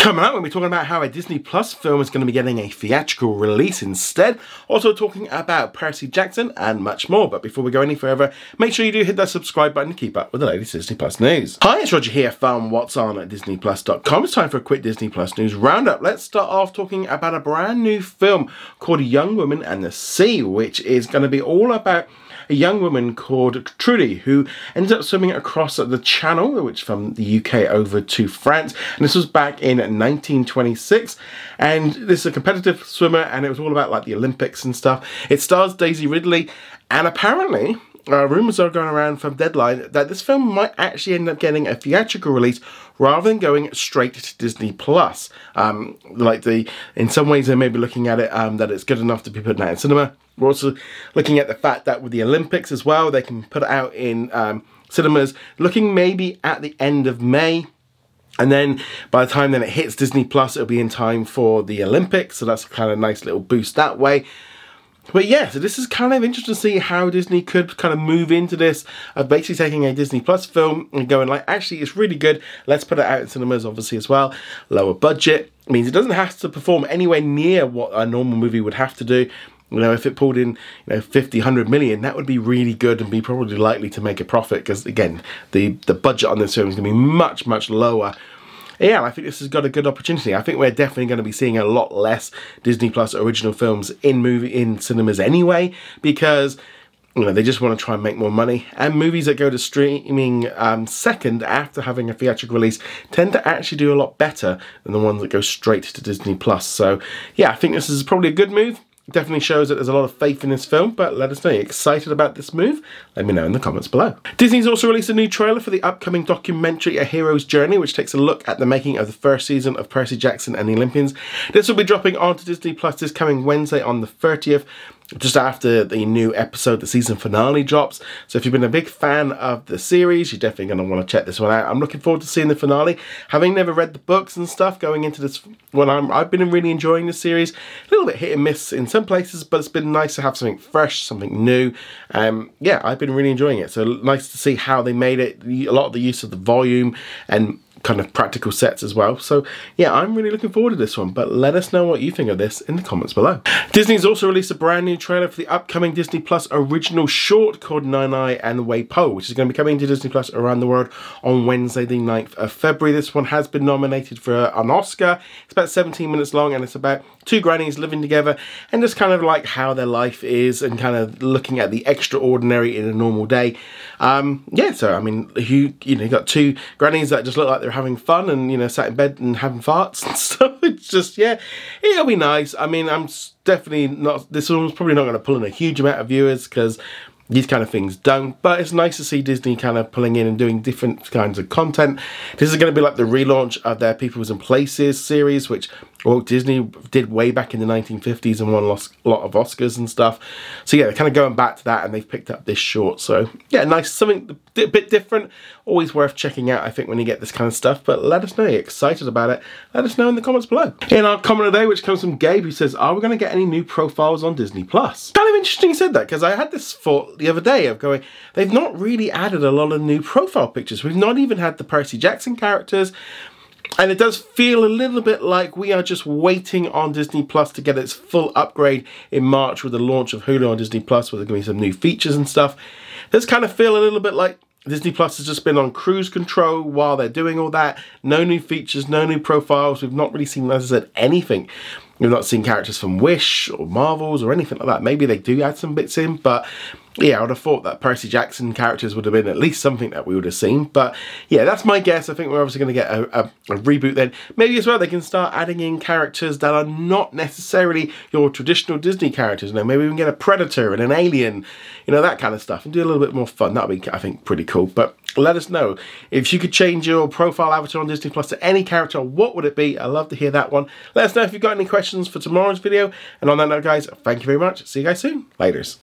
Coming up, we'll be talking about how a Disney Plus film is going to be getting a theatrical release instead. Also talking about Percy Jackson and much more. But before we go any further, make sure you do hit that subscribe button to keep up with the latest Disney Plus news. Hi, it's Roger here from What's On at DisneyPlus.com. It's time for a quick Disney Plus news roundup. Let's start off talking about a brand new film called Young Woman and the Sea, which is going to be all about a young woman called Trudy who ends up swimming across the channel, which from the UK over to France. And this was back in 1926. And this is a competitive swimmer, and it was all about like the Olympics and stuff. It stars Daisy Ridley, and apparently uh, rumors are going around from Deadline that this film might actually end up getting a theatrical release rather than going straight to Disney Plus. Um, like the, in some ways, they may be looking at it um, that it's good enough to be put out in cinema. We're also looking at the fact that with the Olympics as well, they can put it out in um, cinemas. Looking maybe at the end of May. And then by the time then it hits Disney Plus, it'll be in time for the Olympics. So that's kind of nice little boost that way. But yeah, so this is kind of interesting to see how Disney could kind of move into this of basically taking a Disney Plus film and going like, actually, it's really good. Let's put it out in cinemas, obviously as well. Lower budget means it doesn't have to perform anywhere near what a normal movie would have to do. You know, if it pulled in, you know, 50, 100 million, that would be really good and be probably likely to make a profit because, again, the, the budget on this film is going to be much, much lower. Yeah, I think this has got a good opportunity. I think we're definitely going to be seeing a lot less Disney Plus original films in movie in cinemas anyway because you know they just want to try and make more money. And movies that go to streaming um, second after having a theatrical release tend to actually do a lot better than the ones that go straight to disney plus. So yeah i think this is probably a good move definitely shows that there's a lot of faith in this film, but let us know. You're excited about this move? Let me know in the comments below. Disney's also released a new trailer for the upcoming documentary A Hero's Journey, which takes a look at the making of the first season of Percy Jackson and the Olympians. This will be dropping onto Disney Plus this coming Wednesday on the 30th just after the new episode, the season finale drops. So if you've been a big fan of the series, you're definitely going to want to check this one out. I'm looking forward to seeing the finale. Having never read the books and stuff going into this one, I'm, I've been really enjoying the series. A little bit hit and miss in some places, but it's been nice to have something fresh, something new. Um, yeah, I've been really enjoying it. So nice to see how they made it. A lot of the use of the volume and kind of practical sets as well. So yeah, I'm really looking forward to this one, but let us know what you think of this in the comments below. Disney's also released a brand new trailer for the upcoming Disney Plus original short called Nǎi Nai and Wài Pó, which is going to be coming to Disney Plus around the world on Wednesday the 9th of February. This one has been nominated for an Oscar. It's about 17 minutes long and it's about two grannies living together and just kind of like how their life is and kind of looking at the extraordinary in a normal day. Um, yeah, so I mean, you, you know, you got two grannies that just look like they're having fun and, you know, sat in bed and having farts and stuff. It's just, yeah, it'll be nice. I mean, I'm definitely not, this one's probably not going to pull in a huge amount of viewers because these kind of things don't. But it's nice to see Disney kind of pulling in and doing different kinds of content. This is going to be like the relaunch of their Peoples and Places series, which Walt Disney did way back in the 1950s and won a lot of Oscars and stuff. So yeah, they're kind of going back to that and they've picked up this short. So yeah, nice, something a bit different. Always worth checking out, I think, when you get this kind of stuff. But let us know you're excited about it. Let us know in the comments below. In our comment today, which comes from Gabe, who says, are we going to get any new profiles on Disney Plus? Interesting you said that because I had this thought the other day of going, they've not really added a lot of new profile pictures. We've not even had the Percy Jackson characters. And it does feel a little bit like we are just waiting on Disney Plus to get its full upgrade in March with the launch of Hulu on Disney Plus, where there's going to be some new features and stuff. It does kind of feel a little bit like Disney Plus has just been on cruise control while they're doing all that. No new features, no new profiles. We've not really seen, as I said, anything. We've not seen characters from Wish or Marvels or anything like that. Maybe they do add some bits in, but yeah, I would have thought that Percy Jackson characters would have been at least something that we would have seen. But yeah, that's my guess. I think we're obviously going to get a, a, a, reboot then. Maybe as well they can start adding in characters that are not necessarily your traditional Disney characters. You know, maybe we can get a Predator and an Alien, you know, that kind of stuff and do a little bit more fun. That would be, I think, pretty cool. But let us know. If you could change your profile avatar on Disney Plus to any character, what would it be? I'd love to hear that one. Let us know if you've got any questions for tomorrow's video. And on that note, guys, thank you very much. See you guys soon. Laters.